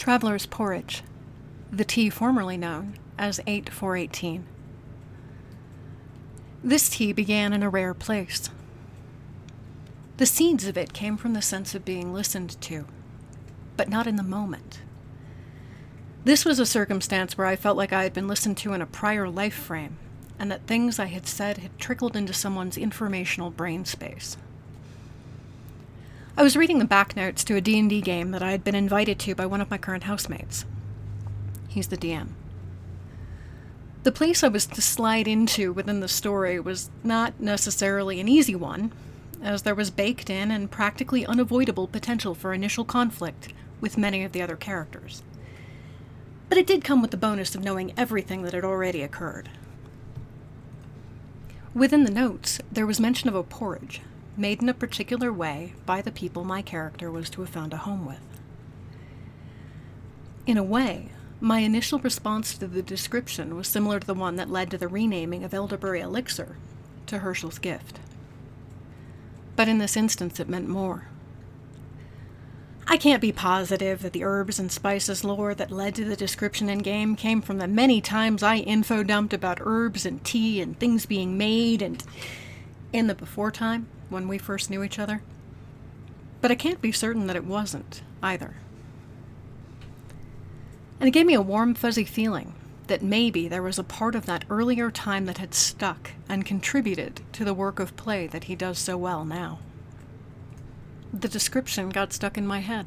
Traveler's Porridge, the tea formerly known as 8418. This tea began in a rare place. The seeds of it came from the sense of being listened to, but not in the moment. This was a circumstance where I felt like I had been listened to in a prior life frame, and that things I had said had trickled into someone's informational brain space. I was reading the back notes to a D&D game that I had been invited to by one of my current housemates. He's the DM. The place I was to slide into within the story was not necessarily an easy one, as there was baked in and practically unavoidable potential for initial conflict with many of the other characters. But it did come with the bonus of knowing everything that had already occurred. Within the notes, there was mention of a porridge, made in a particular way by the people my character was to have found a home with. In a way, my initial response to the description was similar to the one that led to the renaming of Elderberry Elixir to Herschel's gift. But in this instance, it meant more. I can't be positive that the herbs and spices lore that led to the description in game came from the many times I info dumped about herbs and tea and things being made and in the before time when we first knew each other. But I can't be certain that it wasn't either. And it gave me a warm, fuzzy feeling that maybe there was a part of that earlier time that had stuck and contributed to the work of play that he does so well now. The description got stuck in my head.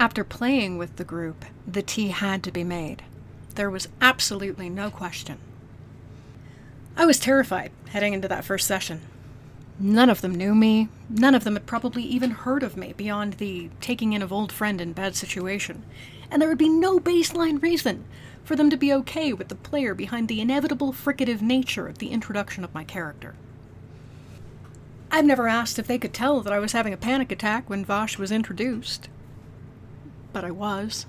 After playing with the group, the tea had to be made. There was absolutely no question. I was terrified heading into that first session. None of them knew me. None of them had probably even heard of me beyond the taking in of old friend in bad situation. And there would be no baseline reason for them to be okay with the player behind the inevitable fricative nature of the introduction of my character. I've never asked if they could tell that I was having a panic attack when Vosh was introduced. But I was.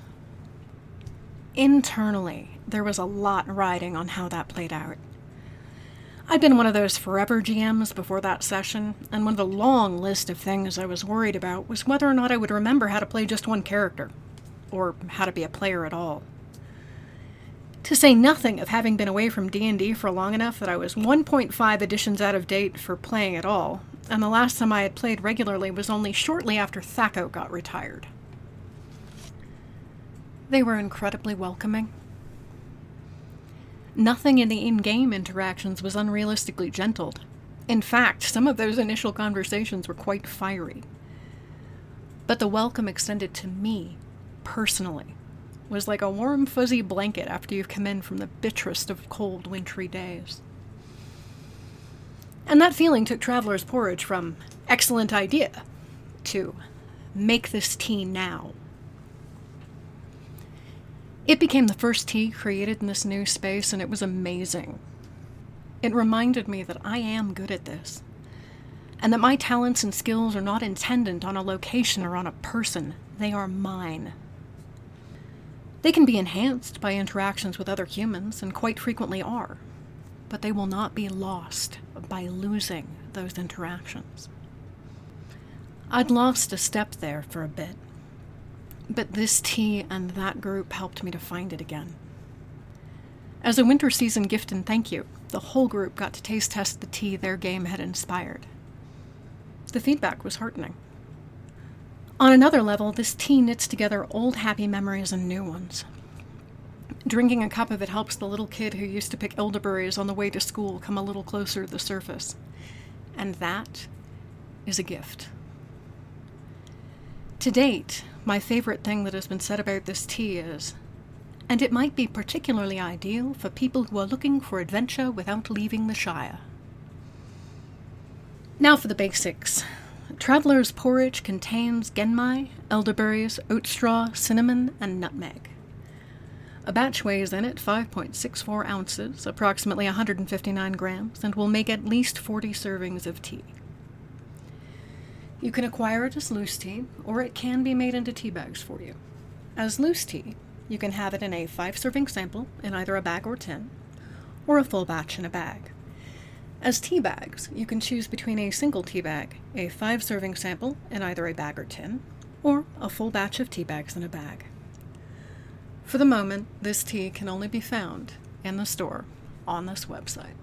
Internally, there was a lot riding on how that played out. I'd been one of those forever GMs before that session, and one of the long list of things I was worried about was whether or not I would remember how to play just one character, or how to be a player at all. To say nothing of having been away from D&D for long enough that I was 1.5 editions out of date for playing at all, and the last time I had played regularly was only shortly after Thaco got retired. They were incredibly welcoming. Nothing in the in game interactions was unrealistically gentled. In fact, some of those initial conversations were quite fiery. But the welcome extended to me, personally, was like a warm, fuzzy blanket after you've come in from the bitterest of cold, wintry days. And that feeling took Traveler's Porridge from excellent idea to make this tea now. It became the first tea created in this new space, and it was amazing. It reminded me that I am good at this, and that my talents and skills are not intended on a location or on a person, they are mine. They can be enhanced by interactions with other humans, and quite frequently are, but they will not be lost by losing those interactions. I'd lost a step there for a bit, but this tea and that group helped me to find it again. As a winter season gift and thank you, the whole group got to taste test the tea their game had inspired. The feedback was heartening. On another level, this tea knits together old happy memories and new ones. Drinking a cup of it helps the little kid who used to pick elderberries on the way to school come a little closer to the surface. And that is a gift. To date, my favorite thing that has been said about this tea is, and it might be particularly ideal for people who are looking for adventure without leaving the Shire. Now for the basics. Traveler's porridge contains genmai, elderberries, oat straw, cinnamon, and nutmeg. A batch weighs in at 5.64 ounces, approximately 159 grams, and will make at least 40 servings of tea. You can acquire it as loose tea, or it can be made into tea bags for you. As loose tea, you can have it in a five serving sample in either a bag or tin, or a full batch in a bag. As tea bags, you can choose between a single tea bag, a five serving sample in either a bag or tin, or a full batch of tea bags in a bag. For the moment, this tea can only be found in the store on this website.